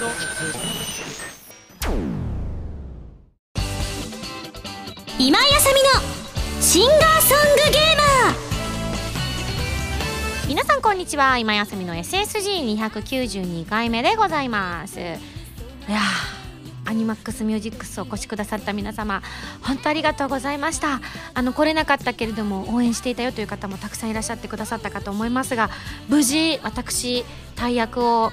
今井あさみのシンガーソングゲーマー。皆さんこんにちは。今井あさみの SSG292 回目でございます。いやアニマックスミュージックスお越しくださった皆様本当ありがとうございました。あの来れなかったけれども応援していたよという方もたくさんいらっしゃってくださったかと思いますが無事私大役を、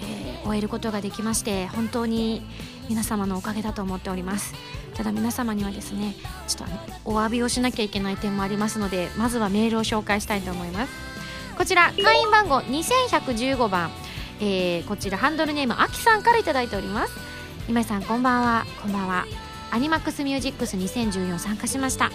えー、終えることができまして本当に皆様のおかげだと思っております。ただ皆様にはですねちょっとお詫びをしなきゃいけない点もありますのでまずはメールを紹介したいと思います。こちら会員番号2115番、えー、こちらハンドルネームあきさんから頂いております。今井さんこんばんは。こんばんは。アニマックスミュージックス2014参加しました。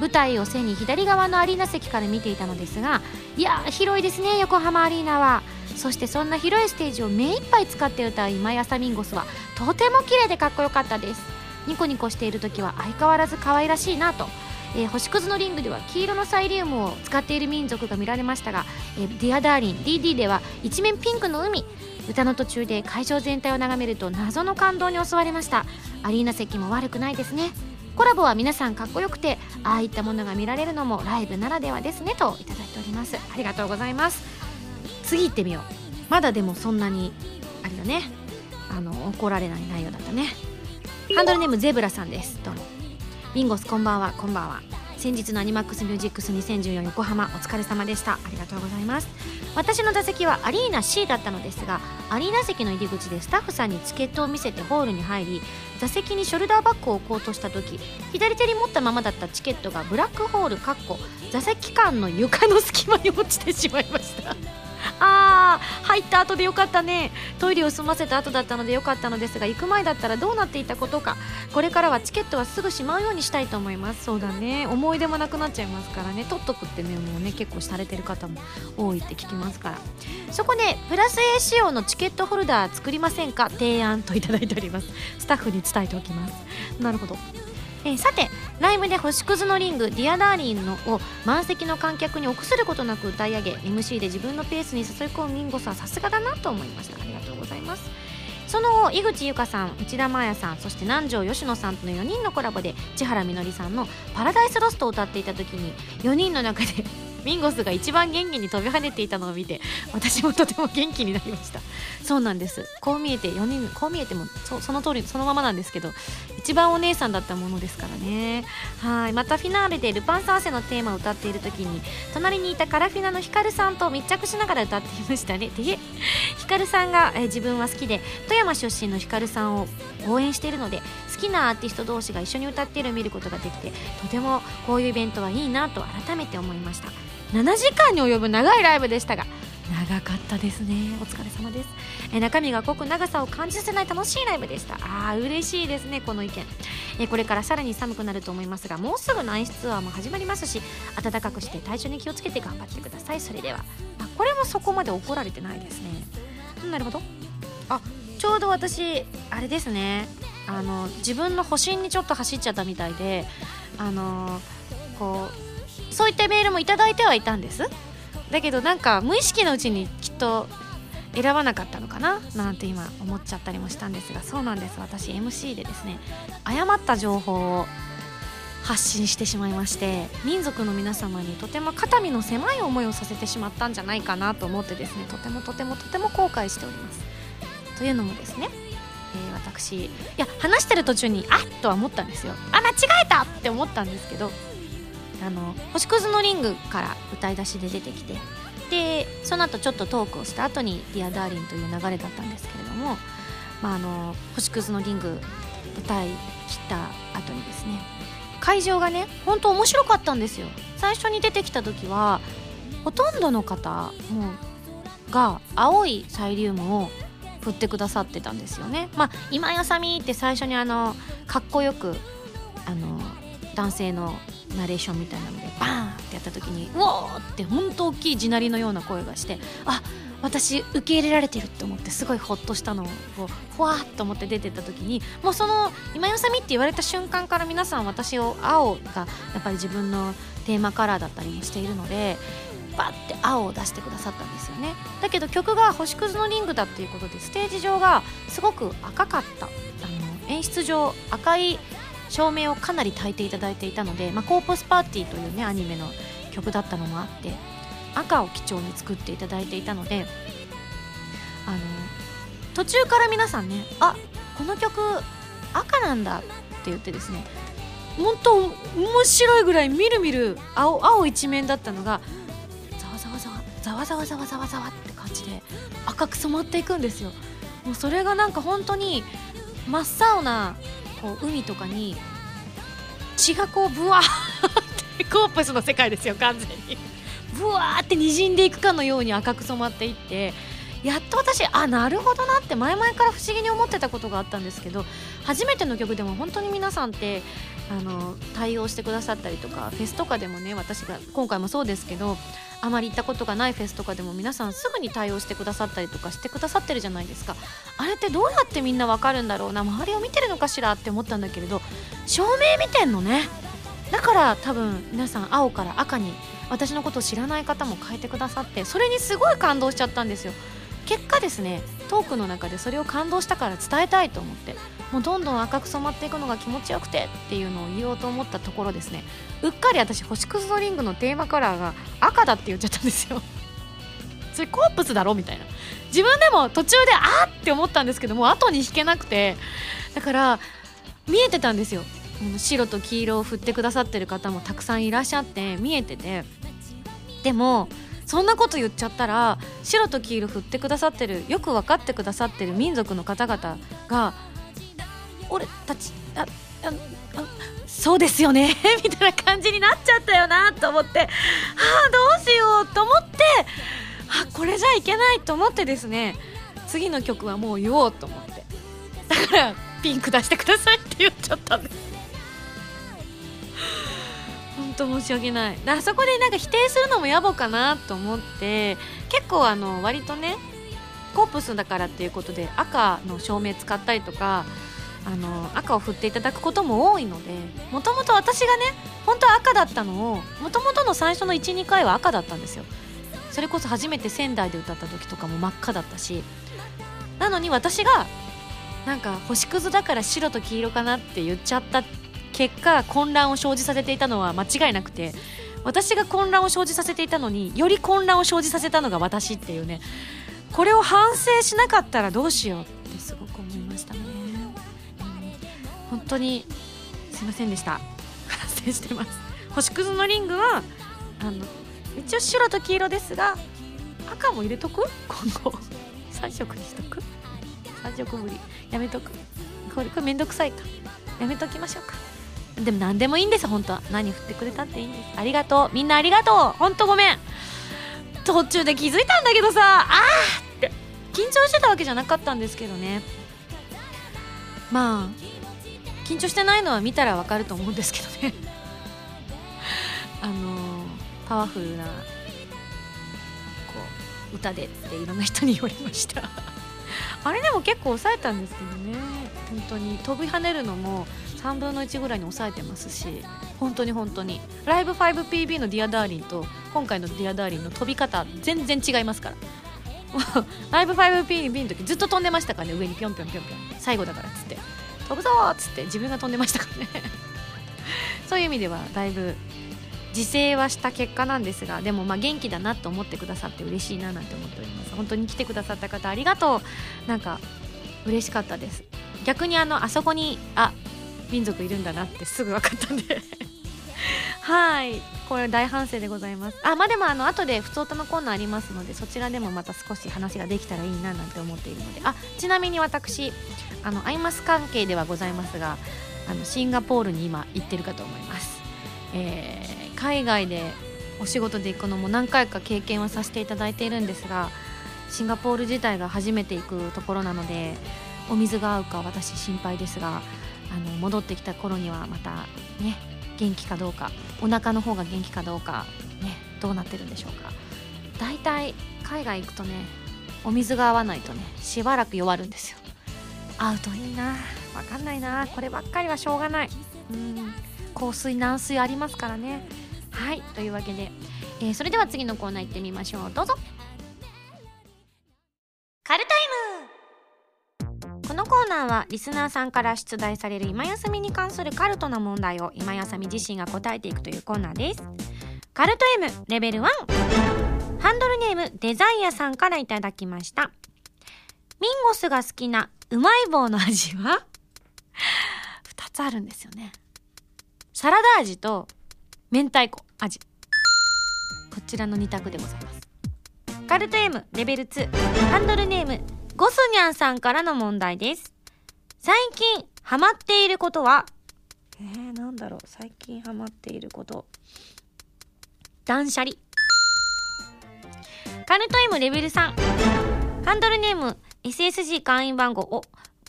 舞台を背に左側のアリーナ席から見ていたのですがいや広いですね横浜アリーナは。そしてそんな広いステージを目いっぱい使って歌う今井あさみんごすはとても綺麗でかっこよかったです。ニコニコしている時は相変わらず可愛らしいなと。えー、星屑のリングでは黄色のサイリウムを使っている民族が見られましたが、えー、 Dear Darling DD では一面ピンクの海。歌の途中で会場全体を眺めると謎の感動に襲われました。アリーナ席も悪くないですね。コラボは皆さんかっこよくてああいったものが見られるのもライブならではですねといただいております。ありがとうございます。次行ってみよう。まだでもそんなにあれだね。あの怒られない内容だったね。ハンドルネームゼブラさんです。どうも。ビンゴスこんばんは。こんばんは。先日のアニマックスミュージックス2014横浜お疲れ様でした。ありがとうございます。私の座席はアリーナ C だったのですがアリーナ席の入り口でスタッフさんにチケットを見せてホールに入り座席にショルダーバッグを置こうとした時左手に持ったままだったチケットがブラックホールかっこ座席間の床の隙間に落ちてしまいました。あー入った後でよかったね。トイレを済ませた後だったのでよかったのですが行く前だったらどうなっていたことかこれからはチケットはすぐしまうようにしたいと思います。そうだね。思い出もなくなっちゃいますからね。取っとくってねもうね結構されてる方も多いって聞きますから。そこでプラス A 仕様のチケットホルダー作りませんか？提案といただいております。スタッフに伝えておきます。なるほど。えー、さてライブで星屑のリング「Dear Darling のを満席の観客に臆することなく歌い上げ MC で自分のペースに誘い込むミンゴさんさすがだなと思いました。ありがとうございます。その後井口裕香さん内田真礼さんそして南條愛乃さんとの4人のコラボで茅原実里さんの「Paradise Lost」を歌っていた時に4人の中でミンゴスが一番元気に飛び跳ねていたのを見て私もとても元気になりました。そうなんです。こう見えて4人こう見えてもそその通りそのままなんですけど一番お姉さんだったものですからね。はい。またフィナーレでルパン三世のテーマを歌っている時に隣にいたカラフィナのヒカルさんと密着しながら歌っていましたね。でヒカルさんが、え自分は好きで富山出身のヒカルさんを応援しているので好きなアーティスト同士が一緒に歌っているのを見ることができてとてもこういうイベントはいいなと改めて思いました。7時間に及ぶ長いライブでしたが長かったですね。お疲れ様です。え中身が濃く長さを感じさせない楽しいライブでした。あー嬉しいですねこの意見。えこれからさらに寒くなると思いますがもうすぐナイスツアーも始まりますし暖かくして体調に気をつけて頑張ってください。それではあこれもそこまで怒られてないですね。なるほど。あちょうど私あれですね。あの自分の保身にちょっと走っちゃったみたいであのこうそういったメールも頂いてはいたんです。だけどなんか無意識のうちにきっと選ばなかったのかな？なんて今思っちゃったりもしたんですが。そうなんです。私 MC でですね誤った情報を発信してしまいまして民族の皆様にとても肩身の狭い思いをさせてしまったんじゃないかなと思ってですねとてもとてもとても後悔しております。というのもですね、えー、私いや話してる途中にあっとは思ったんですよ。あ間違えたって思ったんですけどあの星屑のリングから歌い出しで出てきてでその後ちょっとトークをした後に「Dear Darling という流れだったんですけれども、まあ、あの星屑のリング歌い切った後にですね会場がね本当面白かったんですよ。最初に出てきた時はほとんどの方もが青いサイリウムを振ってくださってたんですよね。まあ今やさみって最初にあのかっこよくあの男性のナレーションみたいなのでバーンってやった時にうおーって本当大きい地鳴りのような声がしてあ私受け入れられてるって思ってすごいホッとしたのをふわっと思って出てった時にもうその今よさみって言われた瞬間から皆さん私を青がやっぱり自分のテーマカラーだったりもしているのでバッて青を出してくださったんですよね。だけど曲が星屑のリングだっていうことでステージ上がすごく赤かった。あの演出上赤い照明をかなり焚いていただいていたので、まあ、コープスパーティーというねアニメの曲だったのもあって赤を基調に作っていただいていたのであの途中から皆さんねあこの曲赤なんだって言ってですね本当面白いぐらいみるみる青青一面だったのがざわざわざわざわざわざわざわざわって感じで赤く染まっていくんですよ。もうそれがなんか本当に真っ青なこう海とかに血がこうブワーってコープスの世界ですよ完全に。ブワーって滲んでいくかのように赤く染まっていってやっと私あなるほどなって前々から不思議に思ってたことがあったんですけど初めての曲でも本当に皆さんってあの対応してくださったりとかフェスとかでもね私が今回もそうですけどあまり行ったことがないフェスとかでも皆さんすぐに対応してくださったりとかしてくださってるじゃないですか。あれってどうやってみんなわかるんだろうな。周りを見てるのかしらって思ったんだけれど照明見てんのね。だから多分皆さん青から赤に私のことを知らない方も変えてくださってそれにすごい感動しちゃったんですよ。結果ですねトークの中でそれを感動したから伝えたいと思って。もうどんどん赤く染まっていくのが気持ちよくてっていうのを言おうと思ったところですね。うっかり私星屑のリングのテーマカラーが赤だって言っちゃったんですよ。それコープスだろみたいな。自分でも途中であって思ったんですけども後に引けなくて。だから見えてたんですよ。白と黄色を振ってくださってる方もたくさんいらっしゃって見えてて。でもそんなこと言っちゃったら白と黄色振ってくださってるよく分かってくださってる民族の方々が俺たちああそうですよね みたいな感じになっちゃったよなと思ってはあどうしようと思ってあこれじゃいけないと思ってですね次の曲はもう言おうと思ってだからピンク出してくださいって言っちゃったんです本当申し訳ない。あそこでなんか否定するのも野暮かなと思って結構あの割とねコープスだからっていうことで赤の照明使ったりとかあの赤を振っていただくことも多いのでもともと私がね本当は赤だったのをもともとの最初の12回は赤だったんですよ。それこそ初めて仙台で歌った時とかも真っ赤だったしなのに私がなんか星屑だから白と黄色かなって言っちゃった結果混乱を生じさせていたのは間違いなくて私が混乱を生じさせていたのにより混乱を生じさせたのが私っていうねこれを反省しなかったらどうしようってすごく思、本当にすいませんでした。反省してます。星屑のリングはあの一応白と黄色ですが赤も入れとく？今後。3色にしとく？3色ぶり。やめとく？これこれめんどくさいか。やめときましょうか。でも何でもいいんです本当は。何振ってくれたっていいんです。ありがとう。みんなありがとう。本当ごめん。途中で気づいたんだけどさ。あーって。緊張してたわけじゃなかったんですけどね。まあ緊張してないのは見たらわかると思うんですけどね。あの、パワフルなこう歌でっていろんな人に言われました。あれでも結構抑えたんですけどね。本当に。飛び跳ねるのも3分の1ぐらいに抑えてますし本当に本当に。ライブ 5PB の「ディアダーリンと今回の「ディアダーリンの飛び方全然違いますから。ライブ 5PB の時ずっと飛んでましたからね。上にぴょんぴょんぴょんぴょん。最後だからっつって。飛ぶぞっつって自分が飛んでましたからね。そういう意味ではだいぶ自制はした結果なんですがでもまあ元気だなと思ってくださって嬉しいななんて思っております。本当に来てくださった方ありがとう。なんか嬉しかったです。逆にあのあそこにあ民族いるんだなってすぐ分かったんで。はいこれ大反省でございます。あまあでもあの後で普通歌のコーナーありますのでそちらでもまた少し話ができたらいいななんて思っているので。あちなみに私あのアイマス関係ではございますがあのシンガポールに今行ってるかと思います、えー、海外でお仕事で行くのも何回か経験はさせていただいているんですがシンガポール自体が初めて行くところなのでお水が合うか私心配ですがあの戻ってきた頃にはまたね元気かどうかお腹の方が元気かどうかねどうなってるんでしょうか。大体海外行くとねお水が合わないとねしばらく弱るんですよ。合うといいなわかんないなこればっかりはしょうがない。うん香水軟水ありますからね。はいというわけで、えー、それでは次のコーナー行ってみましょう。どうぞ。カルタイム。このコーナーはリスナーさんから出題される今休みに関するカルトな問題を今休み自身が答えていくというコーナーです。カルト M レベル1ハンドルネームデザイアさんからいただきました。ミンゴスが好きなうまい棒の味は？2つあるんですよね。サラダ味と明太子味。こちらの2択でございます。カルト M レベル2ハンドルネームゴスニャンさんからの問題です。最近ハマっていることは？えー、なんだろう。最近ハマっていること。断捨離。カルト M レベル3ハンドルネーム SSG 会員番号お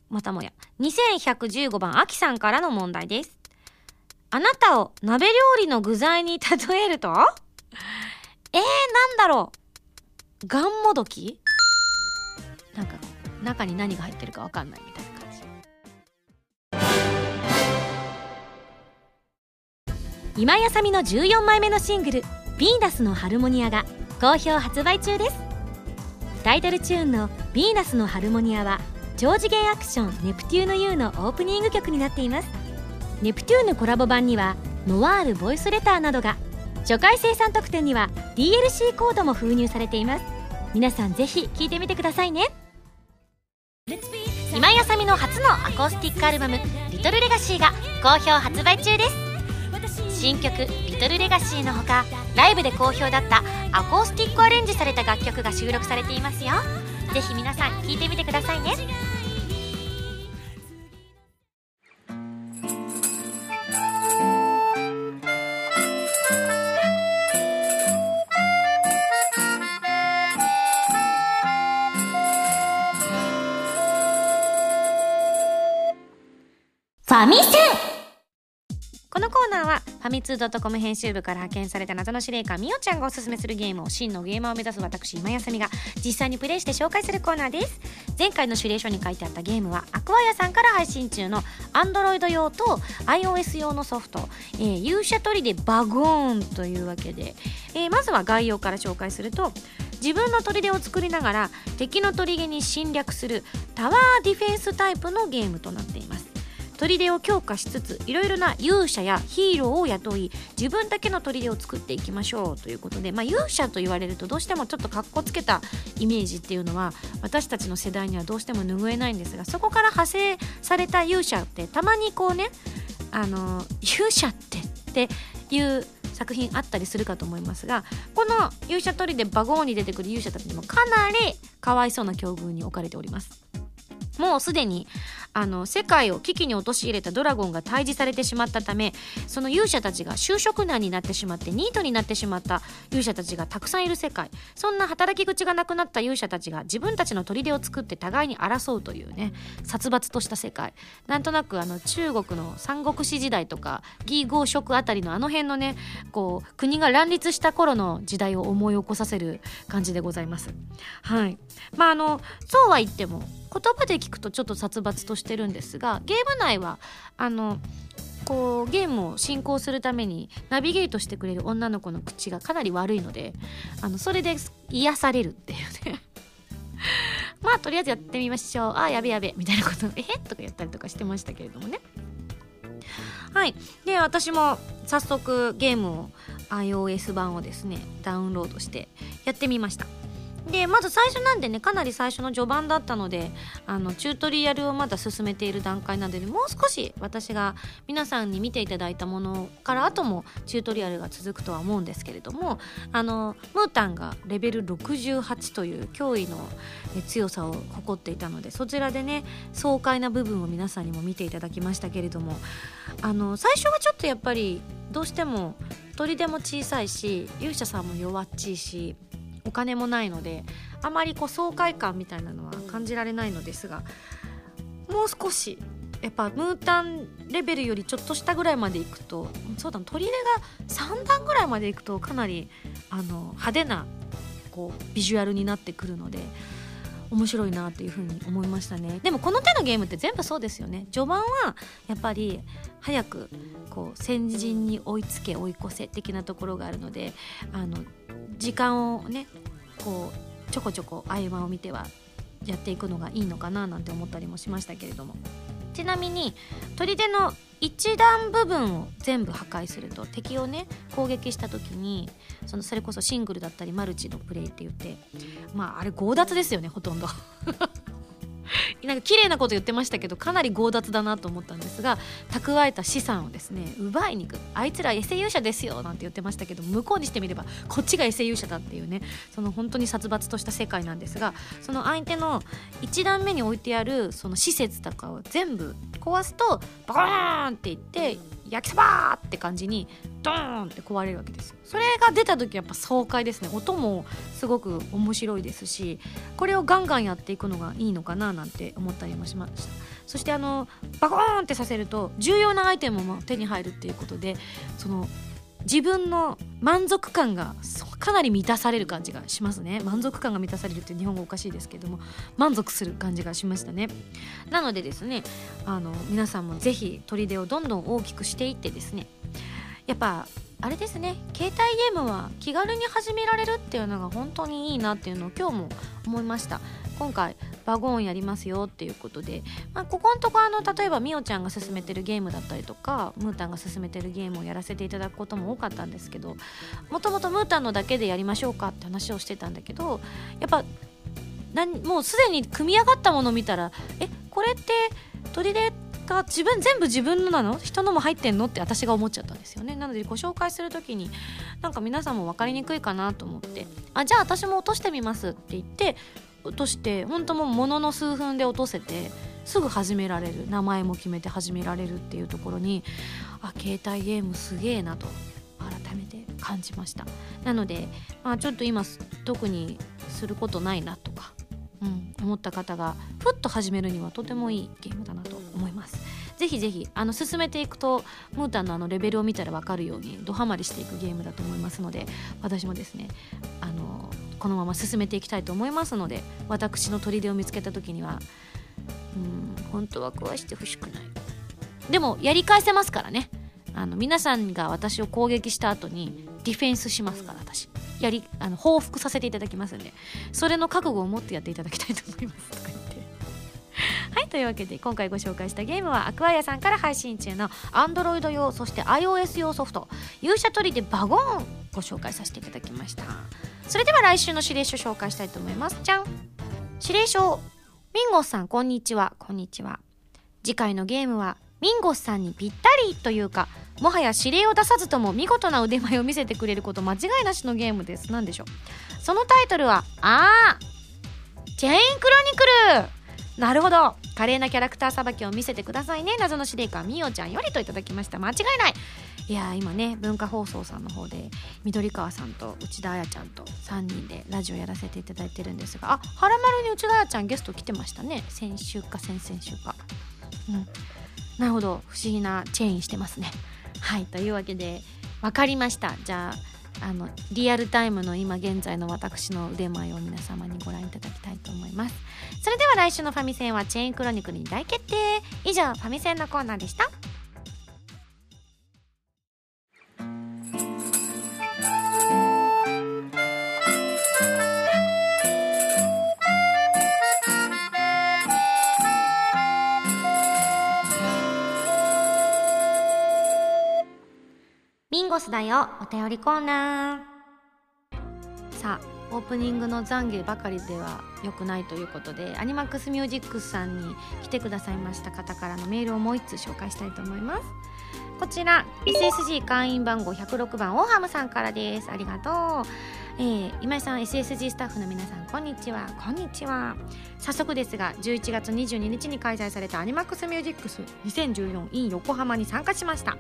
またもや。2115番アキさんからの問題です。あなたを鍋料理の具材に例えると？えー、なんだろう。ガンモドキ？なんか中に何が入ってるかわかんないみたいな感じ。今やさみの14枚目のシングル「ヴィーナスのハルモニア」が好評発売中です。タイトルチューンの「ヴィーナスのハルモニア」は超次元アクション「ネプテューヌ U」のオープニング曲になっています。ネプテューヌコラボ版にはノワールボイスレターなどが初回生産特典には DLC コードも封入されています。皆さんぜひ聴いてみてくださいね。今井あさみの初のアコースティックアルバム「リトルレガシーが好評発売中です。新曲「リトルレガシーのほかライブで好評だったアコースティックアレンジされた楽曲が収録されていますよ。是非皆さん聴いてみてくださいね。ァミセン。このコーナーはファミツー .com 編集部から派遣された謎の司令官みおちゃんがおすすめするゲームを真のゲーマーを目指す私今やさみが。実際にプレイして紹介するコーナーです。前回の指令書に書いてあったゲームはアクアヤさんから配信中の Android 用と iOS 用のソフト、えー、勇者取りでバゴーンというわけで、えー、まずは概要から紹介すると自分の砦を作りながら敵の砦に侵略するタワーディフェンスタイプのゲームとなっています。砦を強化しつついろいろな勇者やヒーローを雇い自分だけの砦を作っていきましょうということで、まあ、勇者と言われるとどうしてもちょっとかっこつけたイメージっていうのは私たちの世代にはどうしても拭えないんですがそこから派生された勇者ってたまにこうねあの勇者ってっていう作品あったりするかと思いますがこの勇者取りでバゴーンに出てくる勇者たちにもかなりかわいそうな境遇に置かれております。もうすでにあの世界を危機に陥れたドラゴンが退治されてしまったためその勇者たちが就職難になってしまってニートになってしまった勇者たちがたくさんいる世界そんな働き口がなくなった勇者たちが自分たちの砦を作って互いに争うというね殺伐とした世界。なんとなくあの中国の三国志時代とか義合職あたりのあの辺のねこう国が乱立した頃の時代を思い起こさせる感じでございます。はい。まああのそうは言っても言葉で聞くとちょっと殺伐としてるんですがゲーム内はあのこうゲームを進行するためにナビゲートしてくれる女の子の口がかなり悪いのであのそれで癒されるっていうね。まあとりあえずやってみましょう。あやべやべ。みたいなことえとかやったりとかしてましたけれどもね。はい。で私も早速ゲームを iOS 版をですねダウンロードしてやってみました。でまず最初なんでねかなり最初の序盤だったのであのチュートリアルをまだ進めている段階なので、ねもう少し私が皆さんに見ていただいたものから後もチュートリアルが続くとは思うんですけれどもあのムータンがレベル68という驚異の強さを誇っていたのでそちらでね爽快な部分を皆さんにも見ていただきましたけれどもあの最初はちょっとやっぱりどうしても砦も小さいし勇者さんも弱っちいしお金もないのであまりこう爽快感みたいなのは感じられないのですがもう少しやっぱムータンレベルよりちょっとしたぐらいまでいくとそうだ砦が3段ぐらいまでいくとかなりあの派手なこうビジュアルになってくるので面白いなっていうふうに思いましたね。でもこの手のゲームって全部そうですよね。序盤はやっぱり早くこう先人に追いつけ追い越せ的なところがあるのであの時間をねこうちょこちょこ合間を見てはやっていくのがいいのかななんて思ったりもしましたけれども。ちなみに砦の一段部分を全部破壊すると敵をね攻撃した時にそのそれこそシングルだったりマルチのプレイって言ってまああれ強奪ですよねほとんど。なんか綺麗なこと言ってましたけどかなり強奪だなと思ったんですが蓄えた資産をですね奪いに行く。あいつらエセ勇者ですよなんて言ってましたけど向こうにしてみればこっちがエセ勇者だっていうねその本当に殺伐とした世界なんですがその相手の1段目に置いてあるその施設とかを全部壊すとバーンっていって焼きそばって感じにドーンって壊れるわけですそれが出た時やっぱ爽快ですね。音もすごく面白いですしこれをガンガンやっていくのがいいのかななんて思ったりもしました。そしてあのバコーンってさせると重要なアイテムも手に入るっていうことでその自分の満足感がかなり満たされる感じがしますね。満足感が満たされるって日本語おかしいですけども満足する感じがしましたね。なのでですねあの皆さんもぜひ砦をどんどん大きくしていってですねやっぱあれですね。携帯ゲームは気軽に始められるっていうのが本当にいいなっていうのを今日も思いました。今回バゴーンやりますよっていうことで、まあ、ここのとこあの例えばみおちゃんが勧めてるゲームだったりとかムータンが勧めてるゲームをやらせていただくことも多かったんですけどもともとムータンのだけでやりましょうかって話をしてたんだけどやっぱもうすでに組み上がったものを見たらえこれって砦が自分全部自分のなの？人のも入ってんの？って私が思っちゃったんですよね。なのでご紹介する時になんか皆さんも分かりにくいかなと思ってあじゃあ私も落としてみますって言って落として本当もうものの数分で落とせてすぐ始められる。名前も決めて始められるっていうところにあ携帯ゲームすげえなと改めて感じました。なので、まあ、ちょっと今特にすることないなとか、うん、思った方がふっと始めるにはとてもいいゲームだなとぜひぜひあの進めていくとムータンのあのレベルを見たら分かるようにドハマりしていくゲームだと思いますので私もですねあのこのまま進めていきたいと思いますので私の砦を見つけた時にはうん本当は壊してほしくない。でもやり返せますからね。あの皆さんが私を攻撃した後にディフェンスしますから私。やりあの報復させていただきますんでそれの覚悟を持ってやっていただきたいと思います。はいというわけで今回ご紹介したゲームはアクアイアさんから配信中の Android 用そして iOS 用ソフト勇者取りでバゴーンご紹介させていただきました。それでは来週の指令書紹介したいと思います。じゃん。指令書ミンゴスさんこんにちは。こんにちは。次回のゲームはミンゴスさんにぴったりというかもはや指令を出さずとも見事な腕前を見せてくれること間違いなしのゲームです。何でしょう。そのタイトルはあーチェーンクロニクル。なるほど。華麗なキャラクターさばきを見せてくださいね。謎の司令官みおちゃんよりといただきました。間違いない。いや今ね文化放送さんの方で緑川さんと内田彩ちゃんと3人でラジオやらせていただいてるんですが。あはらまるに内田彩ちゃんゲスト来てましたね。先週か先々週か。うん。なるほど。不思議なチェーンしてますね。はい。というわけで分かりました。じゃああのリアルタイムの今現在の私の腕前を皆様にご覧いただきたいと思います。それでは来週のファミセンはチェーンクロニクルに大決定。以上ファミセンのコーナーでした。スだよお便りコーナー。さあオープニングの懺悔ばかりでは良くないということでアニマックスミュージックスさんに来てくださいました方からのメールをもう1通紹介したいと思います。こちら SSG 会員番号106番オハムさんからです。ありがとう。えー、今井さん SSG スタッフの皆さんこんにちは。こんにちは。早速ですが11月22日に開催されたアニマックスミュージックス 2014in 横浜に参加しました。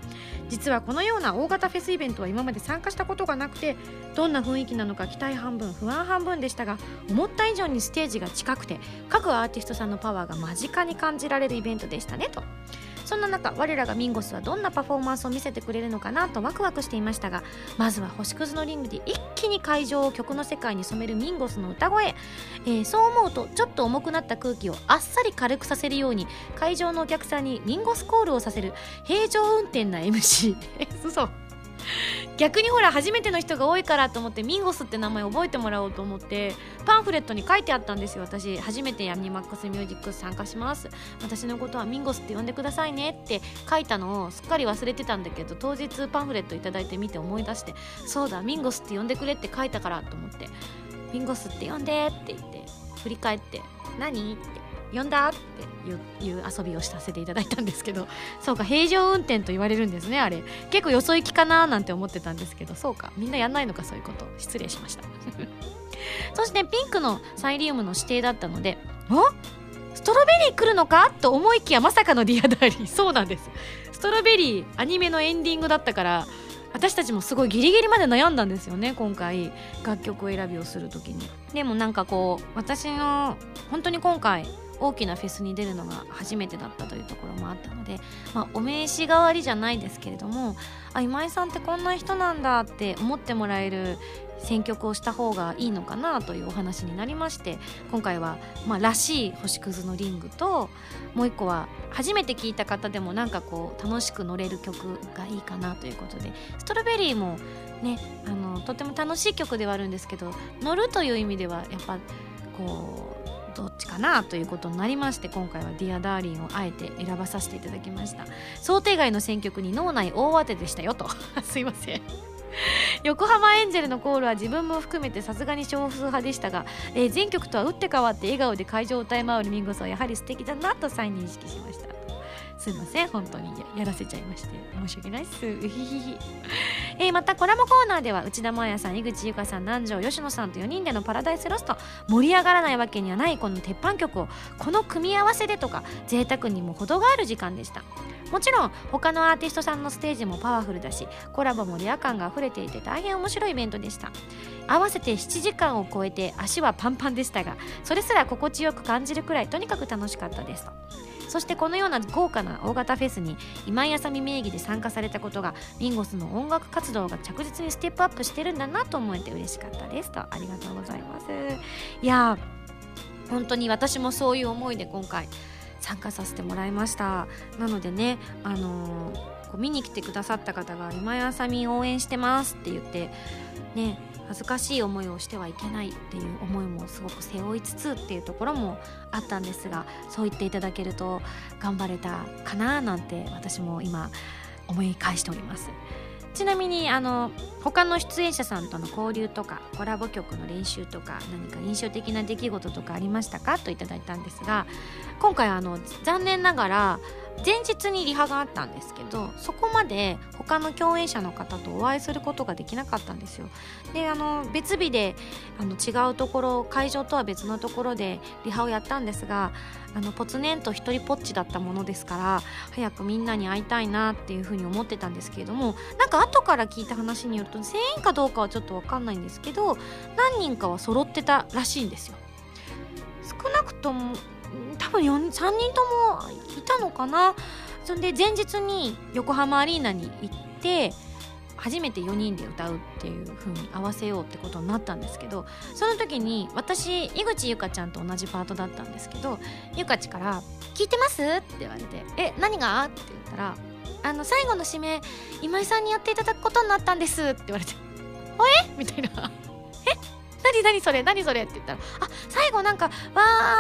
実はこのような大型フェスイベントは今まで参加したことがなくてどんな雰囲気なのか期待半分不安半分でしたが思った以上にステージが近くて各アーティストさんのパワーが間近に感じられるイベントでしたねとそんな中我らがミンゴスはどんなパフォーマンスを見せてくれるのかなとワクワクしていましたがまずは星屑のリングで一気に会場を曲の世界に染めるミンゴスの歌声、えー、そう思うとちょっと重くなった空気をあっさり軽くさせるように会場のお客さんにミンゴスコールをさせる平常運転な MC 嘘。逆にほら初めての人が多いからと思ってミンゴスって名前覚えてもらおうと思ってパンフレットに書いてあったんですよ私。初めてヤニマックスミュージック参加します。私のことはミンゴスって呼んでくださいねって書いたのをすっかり忘れてたんだけど当日パンフレット頂いてみて思い出してそうだミンゴスって呼んでくれって書いたからと思ってミンゴスって呼んでって言って振り返って何って呼んだっていう遊びをさせていただいたんですけど そうか平常運転と言われるんですねあれ。結構よそ行きかななんて思ってたんですけどそうかみんなやんないのかそういうこと。失礼しました。そしてピンクのサイリウムの指定だったのであストロベリー来るのか？と思いきやまさかのディアダーリン。そうなんです。ストロベリーアニメのエンディングだったから私たちもすごいギリギリまで悩んだんですよね今回。楽曲選びをする時に。でもなんかこう私の本当に今回大きなフェスに出るのが初めてだったというところもあったので、まあ、お名刺代わりじゃないですけれどもあ今井さんってこんな人なんだって思ってもらえる選曲をした方がいいのかなというお話になりまして今回は、まあ、らしい星屑のリングともう一個は初めて聴いた方でもなんかこう楽しく乗れる曲がいいかなということでストロベリーもねあのとても楽しい曲ではあるんですけど乗るという意味ではやっぱこうどっちかなということになりまして今回は「ディアダーリンをあえて選ばさせていただきました。想定外の選曲に脳内大当てでしたよと。すいません。横浜エンジェルのコールは自分も含めてさすがに少数派でしたが、えー、前曲とは打って変わって笑顔で会場を歌い回るミンゴスはやはり素敵だなと再認識しました。すいません。本当にやらせちゃいまして申し訳ないっす、え、またコラボコーナーでは内田真彩さん井口優香さん南條吉野さんと4人でのパラダイスロスト。盛り上がらないわけにはないこの鉄板曲をこの組み合わせでとか贅沢にも程がある時間でした。もちろん他のアーティストさんのステージもパワフルだしコラボもレア感が溢れていて大変面白いイベントでした。合わせて7時間を超えて足はパンパンでしたがそれすら心地よく感じるくらいとにかく楽しかったです。とそしてこのような豪華な大型フェスに今井あさみ名義で参加されたことがミンゴスの音楽活動が着実にステップアップしてるんだなと思えて嬉しかったですとありがとうございます。いや本当に私もそういう思いで今回参加させてもらいました。なのでねあのー、見に来てくださった方が今井あさみ応援してますって言ってね恥ずかしい思いをしてはいけないっていう思いもすごく背負いつつっていうところもあったんですがそう言っていただけると頑張れたかななんて私も今思い返しております。ちなみにあの他の出演者さんとの交流とかコラボ曲の練習とか何か印象的な出来事とかありましたか？といただいたんですが今回あの残念ながら前日にリハがあったんですけどそこまで他の共演者の方とお会いすることができなかったんですよ。であの別日であの違うところ会場とは別のところでリハをやったんですがあのポツネンと一人ぽっちだったものですから早くみんなに会いたいなっていうふうに思ってたんですけれどもなんか後から聞いた話によると全員かどうかはちょっと分かんないんですけど何人かは揃ってたらしいんですよ。少なくとも多分3人ともいたのかなそんで前日に横浜アリーナに行って初めて4人で歌うっていう風に合わせようってことになったんですけどその時に私井口ゆかちゃんと同じパートだったんですけどゆかちから「聞いてます?」って言われて「え何が?」って言ったら「あの最後の締め今井さんにやっていただくことになったんです」って言われて「おえ？みたいな何何それ何それって言ったらあ最後なんかわ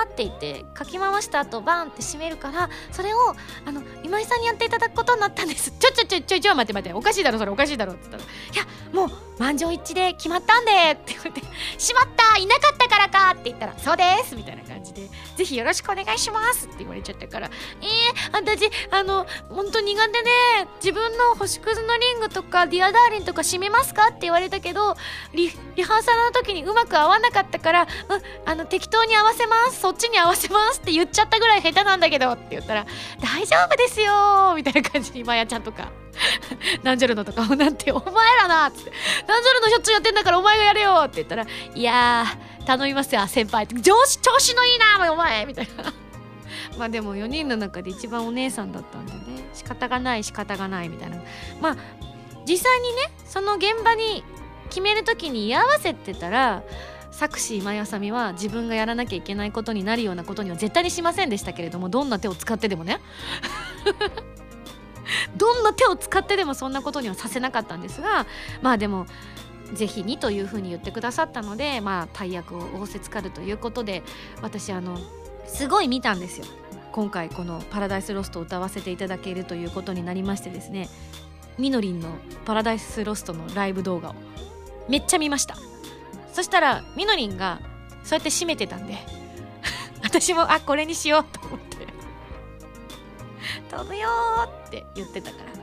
ーって言って書き回した後バーンって閉めるからそれをあの今井さんにやっていただくことになったんです。ちょちょちょちょちょ待って待っておかしいだろそれおかしいだろって言ったらいやもう満場一致で決まったんでって言って しまったいなかったからかって言ったらそうですみたいな感じでぜひよろしくお願いしますって言われちゃったからえー、私あの本当苦手で自分の星屑のリングとかディアダーリンとか閉めますかって言われたけどリリハーサルの時にうままく合わなかったから、うん、あの適当に合わせますそっちに合わせますって言っちゃったぐらい下手なんだけどって言ったら大丈夫ですよみたいな感じにマヤちゃんとかナンジェルノとかをなんてお前らなっつってナンジェルノしょっちゅうやってんだからお前がやれよって言ったらいや頼みますよ先輩って。上司調子のいいなお前みたいな。まあでも4人の中で一番お姉さんだったんでね。仕方がない仕方がないみたいな。まあ実際にねその現場に決める時に居合わせてたら作詞今井あさみは自分がやらなきゃいけないことになるようなことには絶対にしませんでしたけれどもどんな手を使ってでもね。どんな手を使ってでもそんなことにはさせなかったんですがまあでも是非にというふうに言ってくださったのでまあ大役を仰せつかるということで私あのすごい見たんですよ。今回この「パラダイスロスト」を歌わせていただけるということになりましてですねみのりんの「パラダイスロスト」のライブ動画を。めっちゃ見ました。そしたらみのりんがそうやって締めてたんで 私もあこれにしようと思って「飛ぶよ!」って言ってたから。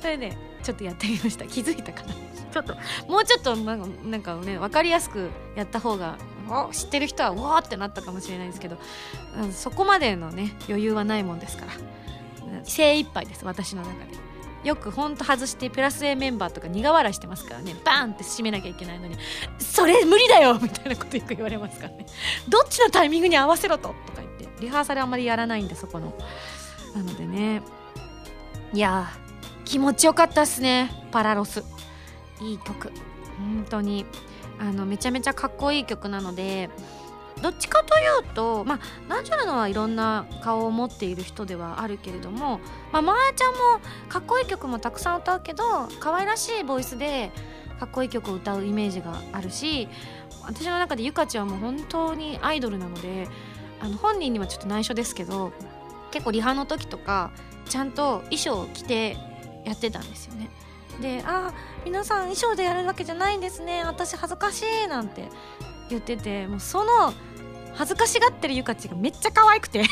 それでちょっとやってみました。気づいたかな。ちょっと。もうちょっとなんかなんかね分かりやすくやった方が知ってる人はうわーってなったかもしれないですけど、うん、そこまでのね余裕はないもんですから。精一杯です私の中でよくほんと外してプラス A メンバーとか苦笑いしてますからね。バーンって締めなきゃいけないのにそれ無理だよみたいなことよく言われますからね。どっちのタイミングに合わせろととか言ってリハーサルあんまりやらないんでそこの。なのでね。いや気持ちよかったっすね。パラロス。いい曲。本当に。あのめちゃめちゃかっこいい曲なのでどっちかというとまあナチュラルはいろんな顔を持っている人ではあるけれどもまあマーちゃんもかっこいい曲もたくさん歌うけど可愛らしいボイスでかっこいい曲を歌うイメージがあるし私の中でゆかちはも本当にアイドルなのであの本人にはちょっと内緒ですけど結構リハの時とかちゃんと衣装を着てやってたんですよね。で「あ皆さん衣装でやるわけじゃないんですね私恥ずかしい」なんて言っててもうその恥ずかしがってるゆかちがめっちゃ可愛くて。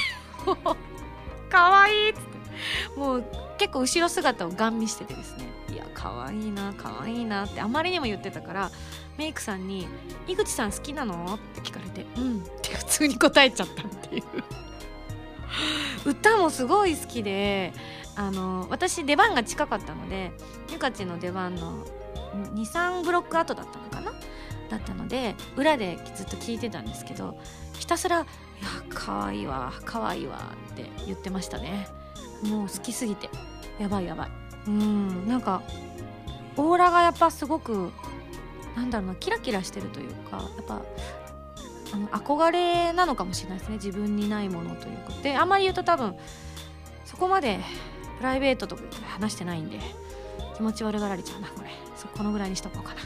可愛いっつって。もう結構後ろ姿をガン見しててですね。いや可愛いな可愛いなってあまりにも言ってたからメイクさんに「井口さん好きなの?」って聞かれて「うん」って普通に答えちゃったっていう。歌もすごい好きであの私出番が近かったのでゆかちの出番の23ブロック後だったのかな？だったので裏でずっと聞いてたんですけどひたすら「いや可愛いわ可愛いわ」って言ってましたね。もう好きすぎて。やばいやばい。うんなんかオーラがやっぱすごくなんだろうなキラキラしてるというかやっぱあの憧れなのかもしれないですね。自分にないものというか。であんまり言うと多分そこまでプライベートとか話してないんで気持ち悪がられちゃうなこれ。そこのぐらいにしとこうかな。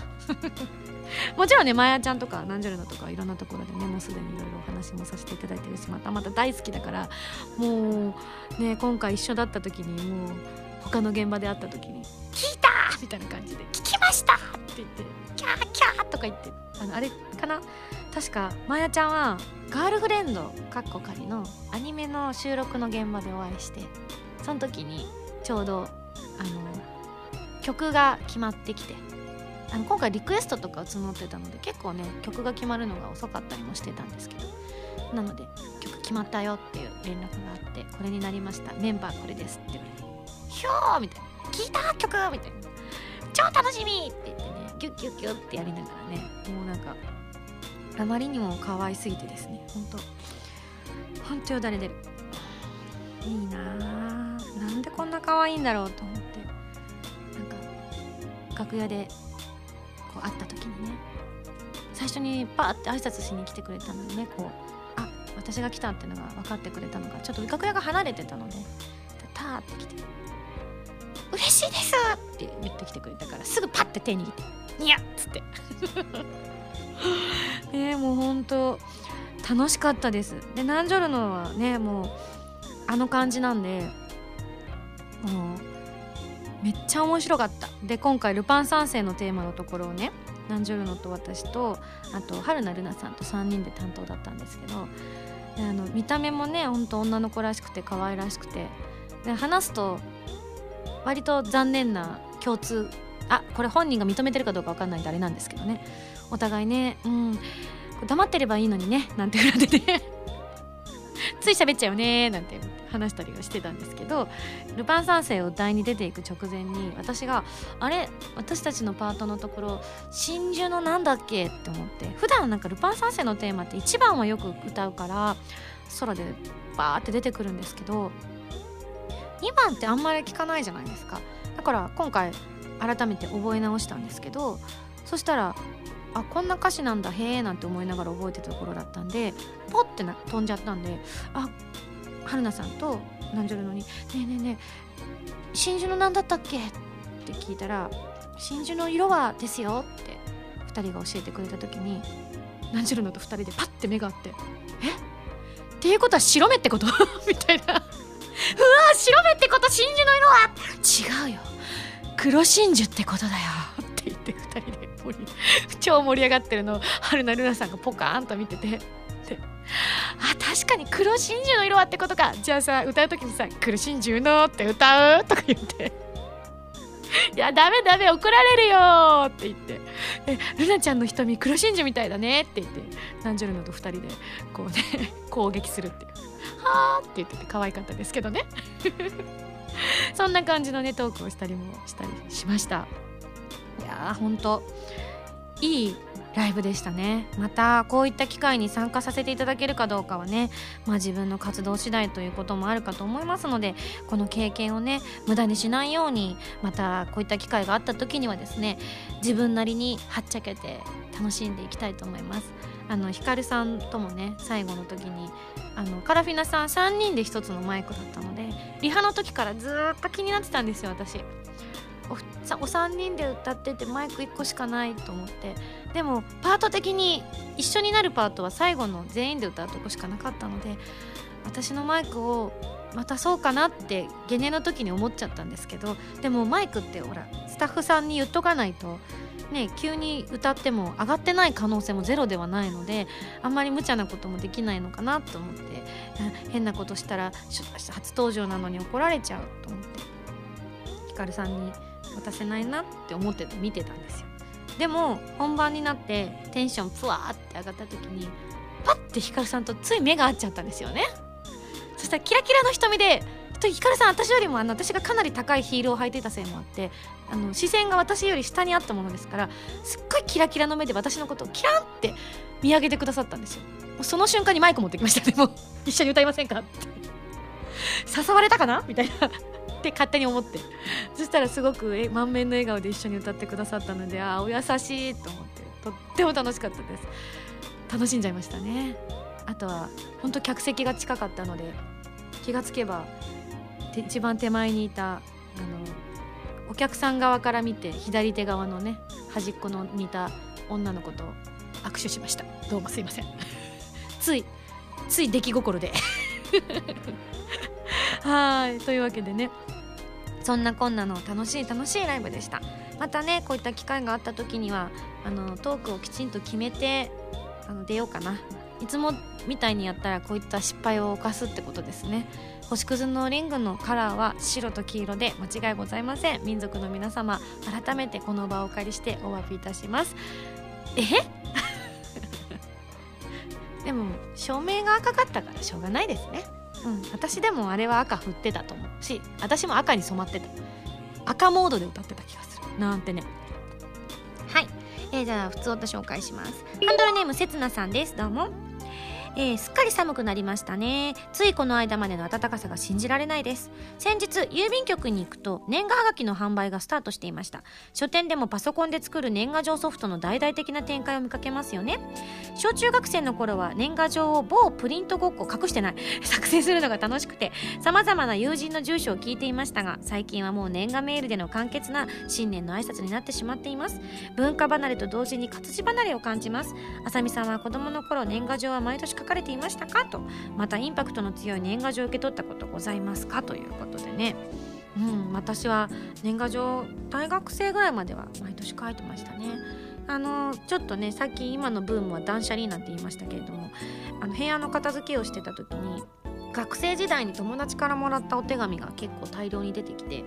もちろんねまやちゃんとかナンジェルナとかいろんなところでねもうすでにいろいろお話もさせていただいてるしまたまた大好きだからもうね今回一緒だった時にもう他の現場で会った時に「聞いた!」みたいな感じで「聞きました!」って言って「キャーキャー!」とか言ってあのあれかな？確かまやちゃんはガールフレンドかっこ仮のアニメの収録の現場でお会いしてその時にちょうどあの曲が決まってきてあの今回リクエストとかを募ってたので結構ね曲が決まるのが遅かったりもしてたんですけどなので曲決まったよっていう連絡があってこれになりましたメンバーこれですって言われてひょーみたいな聞いた曲みたいな超楽しみって言ってねギュッギュッギュッってやりながらねもうなんかあまりにも可愛すぎてですねほんとほんとよだれ出る。いいなぁなんでこんな可愛いんだろうと思ってなんか楽屋でこう会った時にね最初にパーって挨拶しに来てくれたのでねこうあ私が来たっていうのが分かってくれたのがちょっと楽屋が離れてたのでターって来て「嬉しいです!」って言ってきてくれたからすぐパッて手握って「にゃっ!」つってね もうほんと楽しかったですでナンジョルノはねもうあの感じなんでもうめっちゃ面白かった。で今回「ルパン三世」のテーマのところをねナンジョルノと私とあと春菜ルナさんと3人で担当だったんですけどあの見た目もねほんと女の子らしくて可愛らしくてで話すと割と残念な共通あこれ本人が認めてるかどうか分かんないんであれなんですけどね。お互いねうん黙ってればいいのにねなんて言われててつい喋っちゃうねなんて話したりはしてたんですけど「ルパン三世」を歌いに出ていく直前に私が「あれ？私たちのパートのところ真珠のなんだっけ?」って思って。普段なんか「ルパン三世」のテーマって1番はよく歌うから空でバーって出てくるんですけど2番ってあんまり聞かないじゃないですか。だから今回改めて覚え直したんですけどそしたらあこんな歌詞なんだへえなんて思いながら覚えてたところだったんでポッてな飛んじゃったんであ春菜さんと南ルのに「ねえねえねえ真珠の何だったっけ?」って聞いたら「真珠の色はですよ」って2人が教えてくれた時に南ルのと2人でパッて目があって「え？っていうことは白目ってこと? 」みたいな「うわ白目ってこと？真珠の色は？違うよ。黒真珠ってことだよ」って言って2人で超盛り上がってるのを春菜ルナさんがポカーンと見てて あ確かに黒真珠の色はってことか。じゃあさ歌う時にさ「黒真珠の」って歌うとか言って「いやダメダメ怒られるよ」って言って「えルナちゃんの瞳黒真珠みたいだね」って言って。ナンジョルノと2人でこうね 攻撃するっていう「はあ」って言ってて可愛かったですけどね。そんな感じのねトークをしたりもしたりしました。いやーほんと。いいライブでしたね。またこういった機会に参加させていただけるかどうかはね、まあ、自分の活動次第ということもあるかと思いますのでこの経験をね無駄にしないようにまたこういった機会があった時にはですね自分なりにはっちゃけて楽しんでいきたいと思います。あのひかるさんともね最後の時にあのカラフィナさん3人で1つのマイクだったのでリハの時からずっと気になってたんですよ私。おお三人で歌っててマイク1個しかないと思って。でもパート的に一緒になるパートは最後の全員で歌うとこしかなかったので私のマイクを渡そうかなってゲネの時に思っちゃったんですけどでもマイクってほらスタッフさんに言っとかないとね急に歌っても上がってない可能性もゼロではないのであんまり無茶なこともできないのかなと思って変なことしたら初登場なのに怒られちゃうと思ってひかるさんに渡せないなって思ってて見てたんですよ。でも本番になってテンションプワーって上がった時にパッてヒカルさんとつい目が合っちゃったんですよね。そしたらキラキラの瞳でヒカルさん私よりもあの私がかなり高いヒールを履いていたせいもあってあの視線が私より下にあったものですからすっごいキラキラの目で私のことをキランって見上げてくださったんですよ。その瞬間にマイク持ってきました。でも一緒に歌いませんかって。誘われたかなみたいな。って勝手に思ってそしたらすごく満面の笑顔で一緒に歌ってくださったのでああお優しいと思ってとっても楽しかったです。楽しんじゃいましたね。あとは本当客席が近かったので気がつけば一番手前にいたあのお客さん側から見て左手側のね端っこの似た女の子と握手しました。どうもすいません。ついつい出来心で。はい。というわけでね。そんなこんなの楽しい楽しいライブでした。またねこういった機会があった時にはあのトークをきちんと決めてあの出ようかな。いつもみたいにやったらこういった失敗を犯すってことですね。星屑のリングのカラーは白と黄色で間違いございません。民族の皆様改めてこの場をお借りしてお詫びいたします。え？でも照明が赤かったからしょうがないですね。うん、私でもあれは赤振ってたと思うし私も赤に染まってた。赤モードで歌ってた気がする。なんてね。はい、えー、じゃあ普通音紹介します。ハンドルネームせつなさんです。どうも。えー、すっかり寒くなりましたね。ついこの間までの暖かさが信じられないです。先日郵便局に行くと年賀はがきの販売がスタートしていました。書店でもパソコンで作る年賀状ソフトの大々的な展開を見かけますよね。小中学生の頃は年賀状を某プリントごっこ隠してない。作成するのが楽しくて様々な友人の住所を聞いていましたが最近はもう年賀メールでの簡潔な新年の挨拶になってしまっています。文化離れと同時に活字離れを感じます。あさみさんは子供の頃年賀状は毎年かれていましたか？と。またインパクトの強い年賀状を受け取ったことございますか？ということでね。うん、私は年賀状大学生ぐらいまでは毎年書いてましたね。あのちょっとねさっき今のブームは断捨離なんて言いましたけれどもあの部屋の片付けをしてた時に学生時代に友達からもらったお手紙が結構大量に出てきて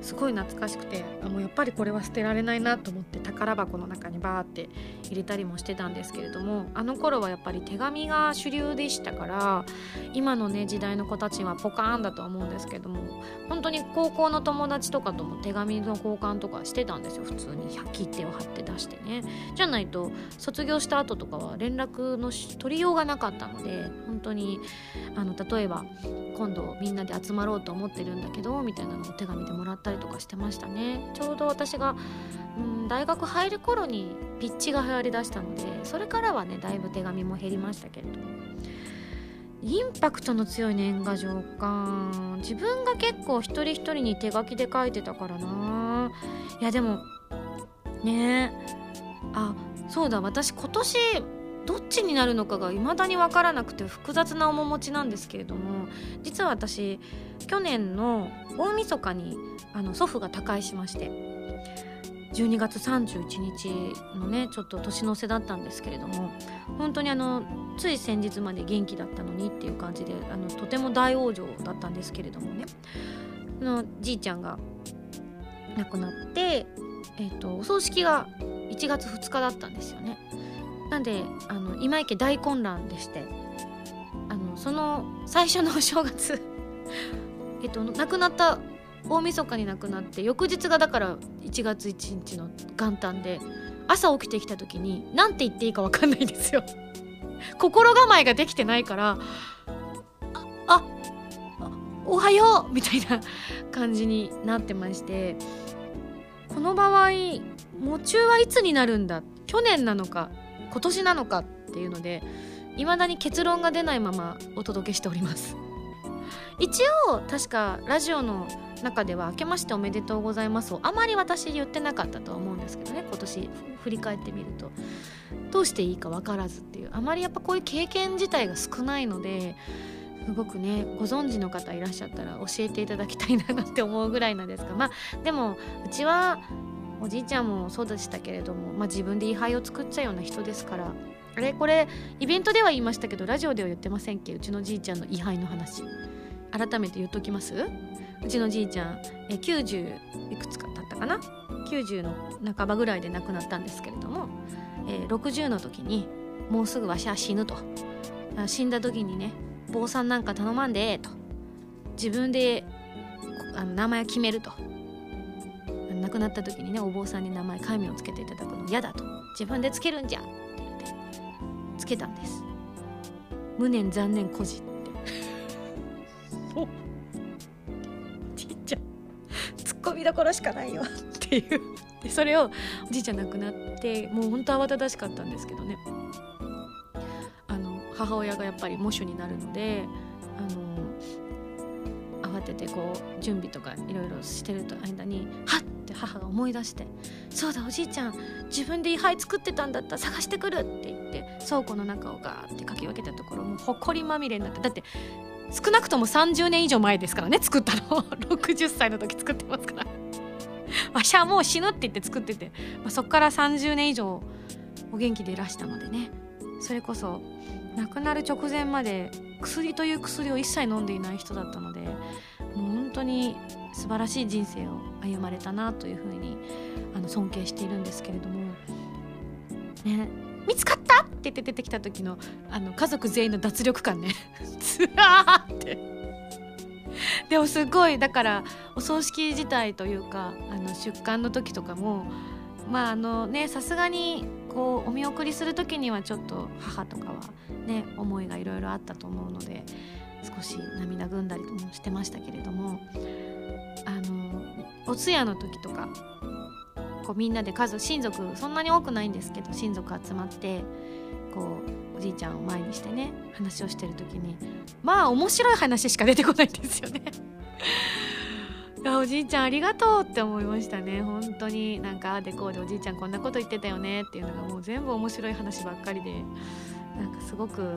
すごい懐かしくてもうやっぱりこれは捨てられないなと思って宝箱の中にバーって入れたりもしてたんですけれどもあの頃はやっぱり手紙が主流でしたから今のね時代の子たちはポカーンだとは思うんですけども本当に高校の友達とかとも手紙の交換とかしてたんですよ。普通に切手を貼って出してね。じゃないと卒業した後とかは連絡の取りようがなかったので本当にあの例えばば今度みんなで集まろうと思ってるんだけどみたいなのを手紙でもらったりとかしてましたね。ちょうど私が、うん、大学入る頃にピッチが流行りだしたのでそれからはねだいぶ手紙も減りましたけれども。インパクトの強い年賀状か。自分が結構一人一人に手書きで書いてたからな。いやでもね。あそうだ。私今年どっちになるのかが未だに分からなくて複雑な面持ちなんですけれども実は私去年の大晦日にあの祖父が他界しまして12月31日のねちょっと年の瀬だったんですけれども本当にあのつい先日まで元気だったのにっていう感じであのとても大往生だったんですけれどもねのじいちゃんが亡くなって、えーと、お葬式が1月2日だったんですよね。なんであの今池大混乱でしてあのその最初のお正月 えっと亡くなった大晦日に亡くなって翌日がだから1月1日の元旦で朝起きてきた時に何て言っていいか分かんないんですよ。心構えができてないからああおはようみたいな感じになってましてこの場合喪中はいつになるんだ？去年なのか？今年なのかっていうので未だに結論が出ないままお届けしております。一応確かラジオの中では「明けましておめでとうございます」をあまり私言ってなかったとは思うんですけどね今年振り返ってみると。どうしていいか分からずっていうあまりやっぱこういう経験自体が少ないのですごくねご存知の方いらっしゃったら教えていただきたいなって思うぐらいなんですがまあでもうちはおじいちゃんもそうでしたけれども、まあ、自分で位牌を作っちゃうような人ですから。あれこれイベントでは言いましたけどラジオでは言ってませんっけうちのじいちゃんの位牌の話。改めて言っときます？うちのじいちゃんえ90いくつか経ったかな？90の半ばぐらいで亡くなったんですけれども、えー、60の時にもうすぐわしは死ぬと。死んだ時にね坊さんなんか頼まんでえと。自分であの名前を決めると。亡くなった時にねお坊さんに名前戒名をつけていただくの嫌だと。自分でつけるんじゃって言ってつけたんです。無念残念孤児って。おじいちゃんツッコミどころしかないよっていう。でそれをおじいちゃん亡くなってもうほんと慌ただしかったんですけどね。あの母親がやっぱり喪主になるのであの慌ててこう準備とかいろいろしてる間にはっって母が思い出して「そうだおじいちゃん自分で位牌作ってたんだった探してくる」って言って倉庫の中をガーってかき分けたところもうほこりまみれになってだって少なくとも30年以上前ですからね作ったの。60歳の時作ってますから。わしはもう死ぬって言って作ってて、まあ、そっから30年以上お元気でいらしたのでね。それこそ亡くなる直前まで薬という薬を一切飲んでいない人だったので当に素晴らしい人生を歩まれたなというふうにあの尊敬しているんですけれども。ね。見つかったって言って出てきた時のあの家族全員の脱力感ね。つらーって。でもすごいだからお葬式自体というかあの出棺の時とかもまああのねさすがにこうお見送りする時にはちょっと母とかはね思いがいろいろあったと思うので少し涙ぐんだりもしてましたけれどもあのお通夜の時とかこうみんなで家族親族そんなに多くないんですけど親族集まってこうおじいちゃんを前にしてね話をしてる時にまあ面白い話しか出てこないんですよね。おじいちゃんありがとうって思いましたね。本当になんかあでこうでおじいちゃんこんなこと言ってたよねっていうのがもう全部面白い話ばっかりでなんかすごく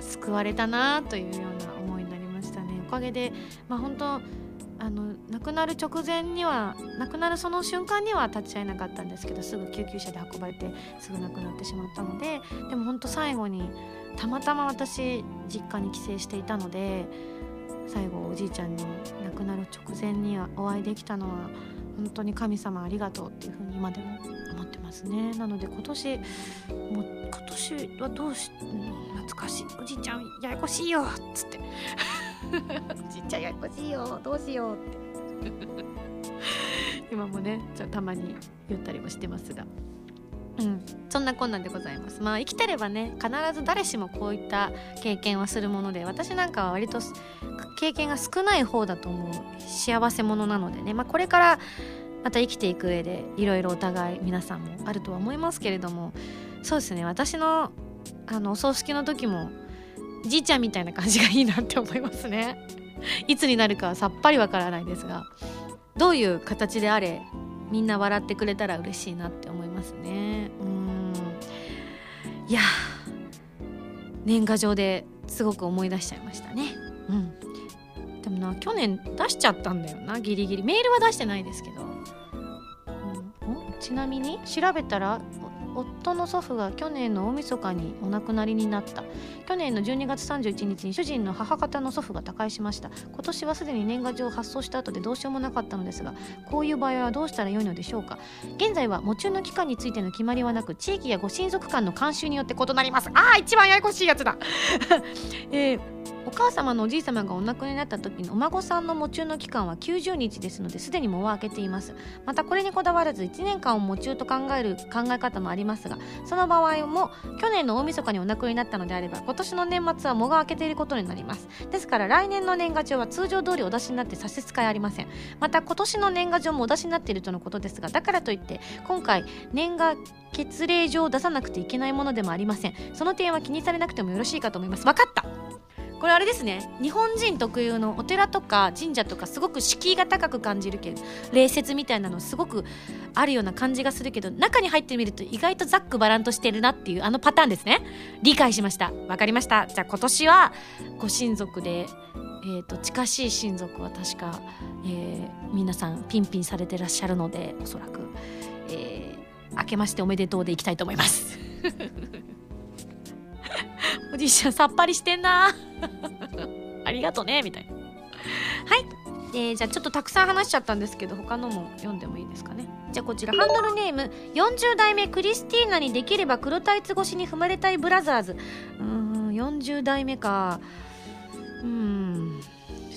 救われたなというような思いになりましたね。おかげでまあ本当あの亡くなる直前には亡くなるその瞬間には立ち会えなかったんですけどすぐ救急車で運ばれてすぐ亡くなってしまったのででも本当最後にたまたま私実家に帰省していたので最後おじいちゃんに亡くなる直前にはお会いできたのは本当に神様ありがとうっていうふうに今でも思ってますね。なので今年も今年はどうし、うん、懐かしい。おじいちゃんややこしいよっつって。ちっちゃいややこしいよどうしようって。今もねちょたまに言ったりもしてますが。うん、そんな困難でございます。まあ生きてればね必ず誰しもこういった経験はするもので私なんかは割と経験が少ない方だと思う。幸せ者なのでね、まあ、これからまた生きていく上でいろいろお互い皆さんもあるとは思いますけれどもそうですね。私のあのお葬式の時もじいちゃんみたいな感じがいいなって思いますね。いつになるかはさっぱりわからないですがどういう形であれみんな笑ってくれたら嬉しいなって思いますね。うん。いや年賀状ですごく思い出しちゃいましたね。うん。でもな去年出しちゃったんだよなギリギリ。メールは出してないですけど、うん、ちなみに調べたら夫の祖父が去年の大晦日にお亡くなりになった。去年の12月31日に主人の母方の祖父が他界しました。今年はすでに年賀状を発送した後でどうしようもなかったのですがこういう場合はどうしたらよいのでしょうか。現在は喪中の期間についての決まりはなく地域やご親族間の慣習によって異なります。ああ一番ややこしいやつだ。えーお母様のおじい様がお亡くなりになった時のお孫さんの喪中の期間は90日ですのですでに喪は明けています。またこれにこだわらず1年間を喪中と考える考え方もありますがその場合も去年の大晦日にお亡くなりになったのであれば今年の年末は喪が明けていることになります。ですから来年の年賀状は通常通りお出しになって差し支えありません。また今年の年賀状もお出しになっているとのことですがだからといって今回年賀決令状を出さなくていけないものでもありません。その点は気にされなくてもよろしいかと思います。分かった！これあれですね。日本人特有のお寺とか神社とかすごく敷居が高く感じるけど礼節みたいなのすごくあるような感じがするけど中に入ってみると意外とざっくばらんとしてるなっていうあのパターンですね。理解しました。わかりました。じゃあ今年はご親族でえーと、近しい親族は確か、えー、皆さんピンピンされてらっしゃるのでおそらく、えー、明けましておめでとうでいきたいと思います。おじいちゃんさっぱりしてんな。ありがとね。みたいな。はい。えー、じゃあちょっとたくさん話しちゃったんですけど他のも読んでもいいですかね。じゃあこちらハンドルネーム。40代目クリスティーナにできれば黒タイツ越しに踏まれたいブラザーズ。うーん40代目か。うん。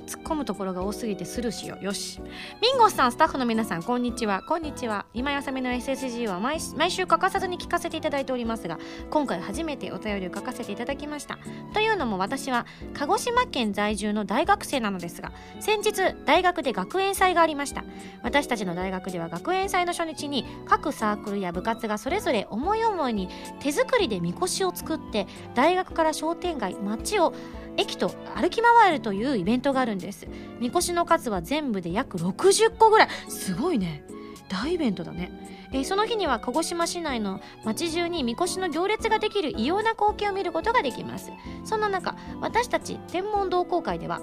突っ込むところが多すぎてスルーしよう。よし。ミンゴスさんスタッフの皆さんこんにちは。こんにちは。今やさみの SSG は毎毎週欠かさずに聞かせていただいておりますが今回初めてお便りを書かせていただきました。というのも私は鹿児島県在住の大学生なのですが先日大学で学園祭がありました。私たちの大学では学園祭の初日に各サークルや部活がそれぞれ思い思いに手作りでみこしを作って大学から商店街街を駅と歩き回るというイベントがあるんです。みこしの数は全部で約60個ぐらい。すごいね。大イベントだね。えー、その日には鹿児島市内の街中にみこしの行列ができる異様な光景を見ることができます。そんな中私たち天文同好会では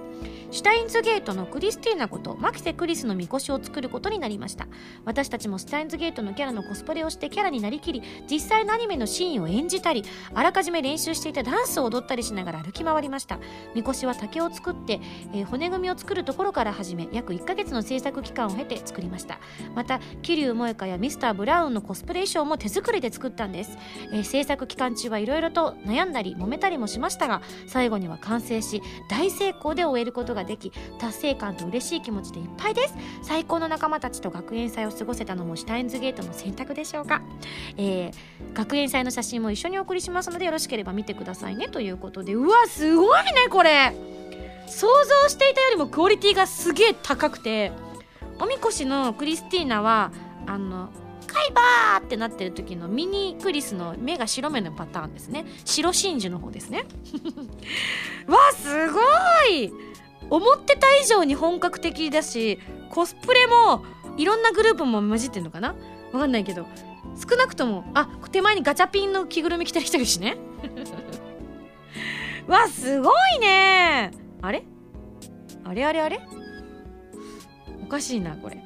シュタインズゲートのクリスティーナことマキセ・クリスのみこしを作ることになりました。私たちもシュタインズゲートのキャラのコスプレをしてキャラになりきり実際のアニメのシーンを演じたりあらかじめ練習していたダンスを踊ったりしながら歩き回りました。みこしは竹を作って、えー、骨組みを作るところから始め約1ヶ月の制作期間を経て作りました。また桐生萌香やミスターブラウンのコスプレ衣装も手作りで作ったんです、えー、制作期間中はいろいろと悩んだり揉めたりもしましたが最後には完成し大成功で終えることができ達成感と嬉しい気持ちでいっぱいです。最高の仲間たちと学園祭を過ごせたのもシュタインズゲートの選択でしょうか、えー、学園祭の写真も一緒にお送りしますのでよろしければ見てくださいね。ということで。うわすごいねこれ。想像していたよりもクオリティがすげえ高くて。おみこしのクリスティーナはあのカイバーってなってる時のミニクリスの目が白目のパターンですね。白真珠の方ですね。わすごい。思ってた以上に本格的だしコスプレもいろんなグループも混じってんのかな？わかんないけど。少なくともあ手前にガチャピンの着ぐるみ着てる人いるしね。わすごいね。あれ？あれ？あれ？あれ？おかしいなこれ。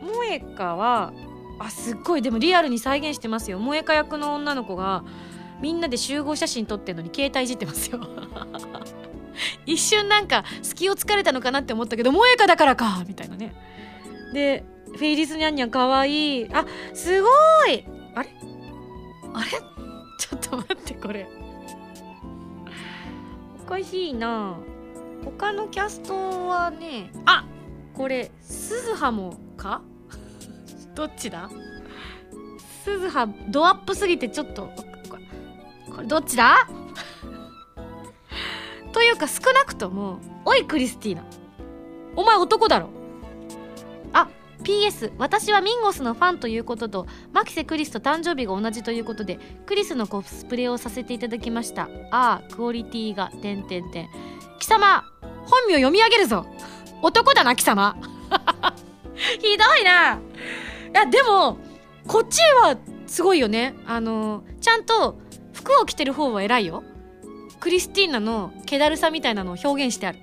萌えかはあすっごい。でもリアルに再現してますよ。萌えか役の女の子がみんなで集合写真撮ってんのに携帯いじってますよ。一瞬なんか隙を突かれたのかなって思ったけど萌えかだからかみたいなね。でフェイリスニャンニャンかわいい。あすごい。あれ？あれ？ちょっと待ってこれ。おかしいな。他のキャストはねあこれ鈴葉もか？どっちだ？鈴葉ドアップすぎてちょっとこれどっちだ？というか少なくともおいクリスティーナ。お前男だろ？あ PS 私はミンゴスのファンということとマキセクリスと誕生日が同じということでクリスのコスプレをさせていただきました。ああクオリティが点々点。貴様本名読み上げるぞ。男だな貴様。ひどいな。いやでもこっちはすごいよね。あのちゃんと服を着てる方は偉いよ。クリスティーナの気だるさみたいなのを表現してある。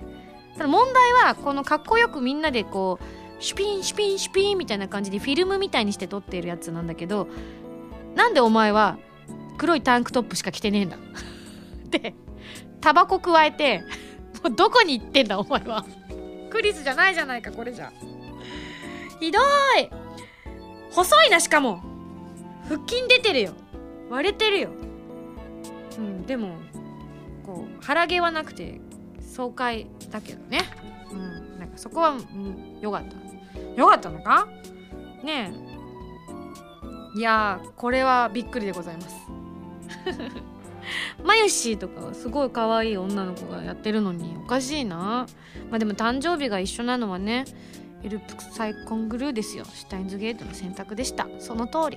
ただ問題はこのかっこよくみんなでこうシュピンシュピンシュピンみたいな感じでフィルムみたいにして撮っているやつなんだけどなんでお前は黒いタンクトップしか着てねえんだ？でタバコ加えてもうどこに行ってんだお前は？クリスじゃないじゃないかこれじゃ。ひどい細いなしかも。腹筋出てるよ。割れてるよ。うんでもこう腹毛はなくて爽快だけどね。うんなんかそこは、うん、よかった。よかったのか？ねえ。いやこれはびっくりでございます。マユシーとかすごい可愛い女の子がやってるのにおかしいな。まあでも誕生日が一緒なのはねエルプサイコングルーですよ。シュタインズゲートの選択でした。その通り。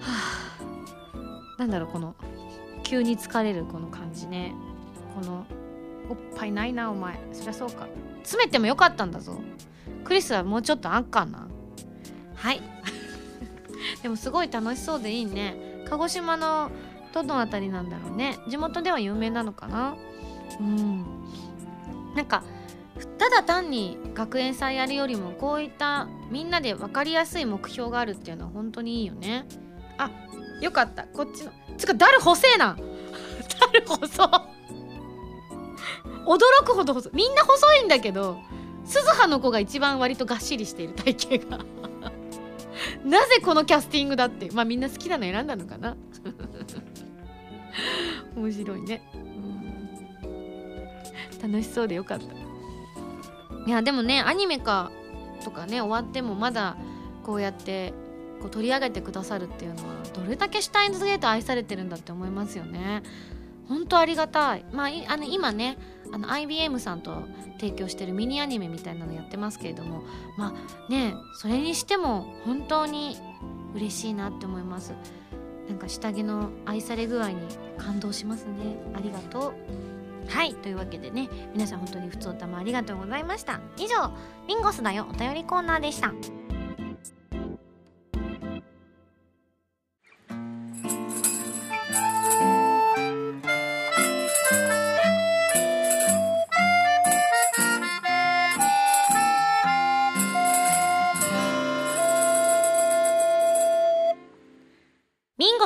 はあ。なんだろうこの急に疲れるこの感じね。このおっぱいないなお前。そりゃそうか。詰めてもよかったんだぞ。クリスはもうちょっとあんかな。はい。でもすごい楽しそうでいいね。鹿児島のどの辺りなんだろうね。地元では有名なのかな。うん。なんかただ単に学園祭やるよりもこういったみんなで分かりやすい目標があるっていうのは本当にいいよね。あよかった。こっちのつかダル細えなダル細驚くほど細みんな細いんだけど鈴葉の子が一番割とがっしりしている体型が。なぜこのキャスティングだって。まあみんな好きなの選んだのかな。面白いね、楽しそうでよかった。いやでもねアニメ化とかね終わってもまだこうやってこう取り上げてくださるっていうのはどれだけシュタインズゲート愛されてるんだって思いますよね。本当ありがたい。まああの今ねあの IBM さんと提供してるミニアニメみたいなのやってますけれどもまあねそれにしても本当に嬉しいなって思います。なんか下着の愛され具合に感動しますね。ありがとう。はいというわけでね皆さん本当に普通おたまありがとうございました。以上ミンゴスだよお便りコーナーでした。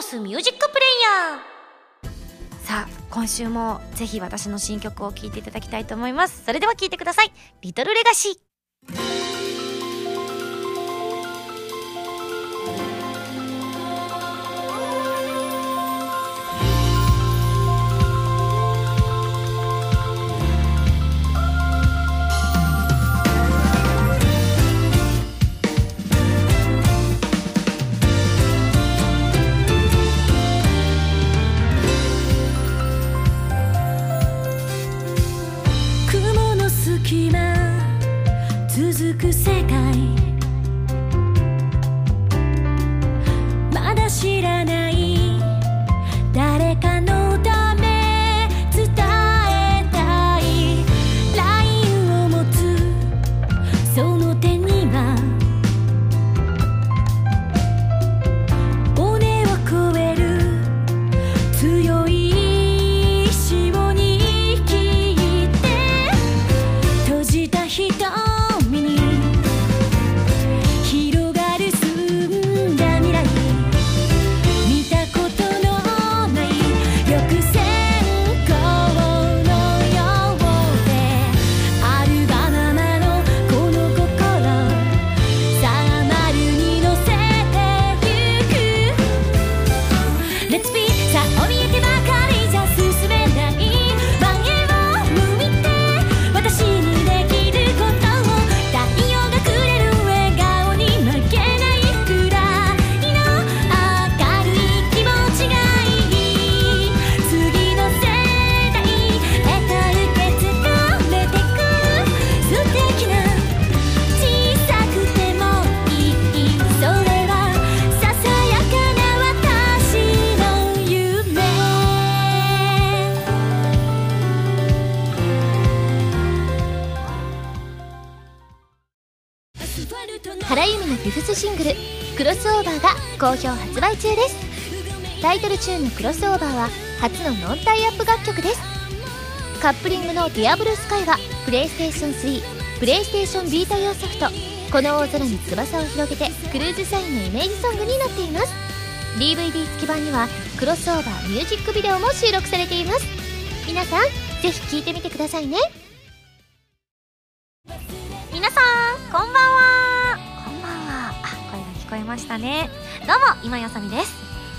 スミュージックプレイヤー。今週もぜひ私の新曲を聴いていただきたいと思います。それでは聴いてください。リトルレガシーチューンの「クロスオーバー」は初のノンタイアップ楽曲です。カップリングの「ディアブルスカイはプレイステーション3プレイステーションビータ用ソフト「この大空に翼を広げて」クルーズサインのイメージソングになっています。DVD 付き版にはクロスオーバーミュージックビデオも収録されています。皆さんぜひ聴いてみてくださいね。皆さんこんばんは。こんばんは。あ声が聞こえましたね。どうも今やさみです。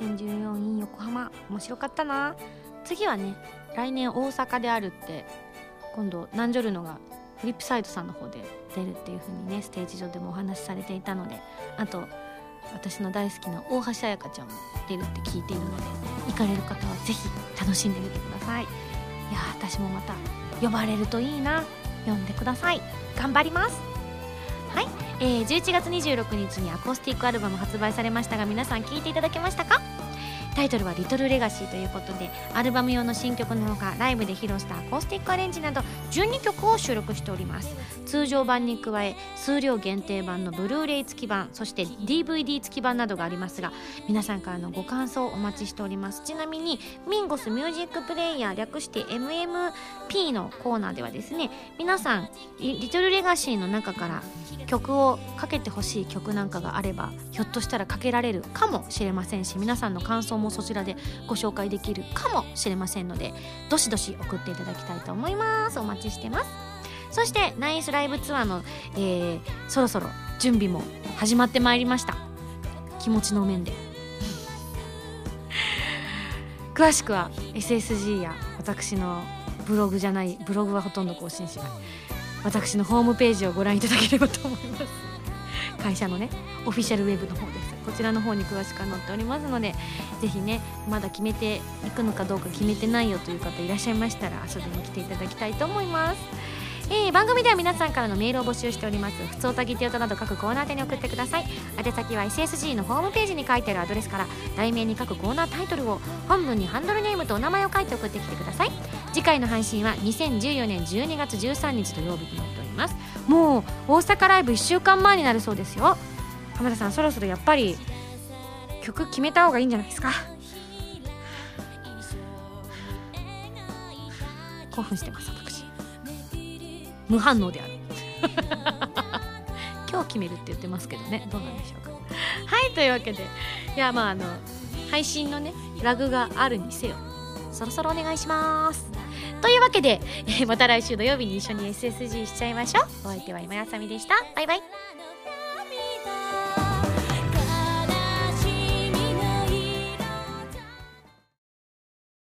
2014 in 横浜面白かったな。次はね来年大阪であるって今度ナンジョルノがフリップサイドさんの方で出るっていう風にねステージ上でもお話しされていたのであと私の大好きな大橋彩香ちゃんも出るって聞いているので行かれる方はぜひ楽しんでみてください。いや私もまた呼ばれるといいな。呼んでください。頑張ります。はい、えー、11月26日にアコースティックアルバム発売されましたが皆さん聴いていただけましたか？タイトルは「リトルレガシーということでアルバム用の新曲のほかライブで披露したアコースティックアレンジなど12曲を収録しております。通常版に加え数量限定版のブルーレイ付き版そして DVD 付き版などがありますが皆さんからのご感想をお待ちしております。ちなみにミンゴスミュージックプレイヤー略して MMP のコーナーではですね皆さんリリトルレガシーの中から曲をかけてほしい曲なんかがあればひょっとしたらかけられるかもしれませんし皆さんの感想もそちらでご紹介できるかもしれませんのでどしどし送っていただきたいと思います。お待ちしてます。そしてナイスライブツアーの、えーそろそろ準備も始まってまいりました。気持ちの面で。詳しくは SSG や私のブログじゃないブログはほとんど更新しない。私のホームページをご覧いただければと思います。会社のねオフィシャルウェブの方です。こちらの方に詳しく載っておりますのでぜひねまだ決めていくのかどうか決めてないよという方いらっしゃいましたら遊びに来ていただきたいと思います。えー番組では皆さんからのメールを募集しております。普通おたぎてよとなど各コーナー宛に送ってください。宛先は SSG のホームページに書いてあるアドレスから題名に各コーナータイトルを本文にハンドルネームとお名前を書いて送ってきてください。次回の配信は2014年12月13日土曜日となっております。ます。もう大阪ライブ1週間前になるそうですよ。浜田さんそろそろやっぱり曲決めた方がいいんじゃないですか？興奮してます私。無反応である。今日決めるって言ってますけどね。どうなんでしょうか。はいというわけで。いやまああの配信のねラグがあるにせよそろそろお願いします。というわけで、えーまた来週土曜日に一緒に SSG しちゃいましょう。お相手は今やさみでした。バイバイ。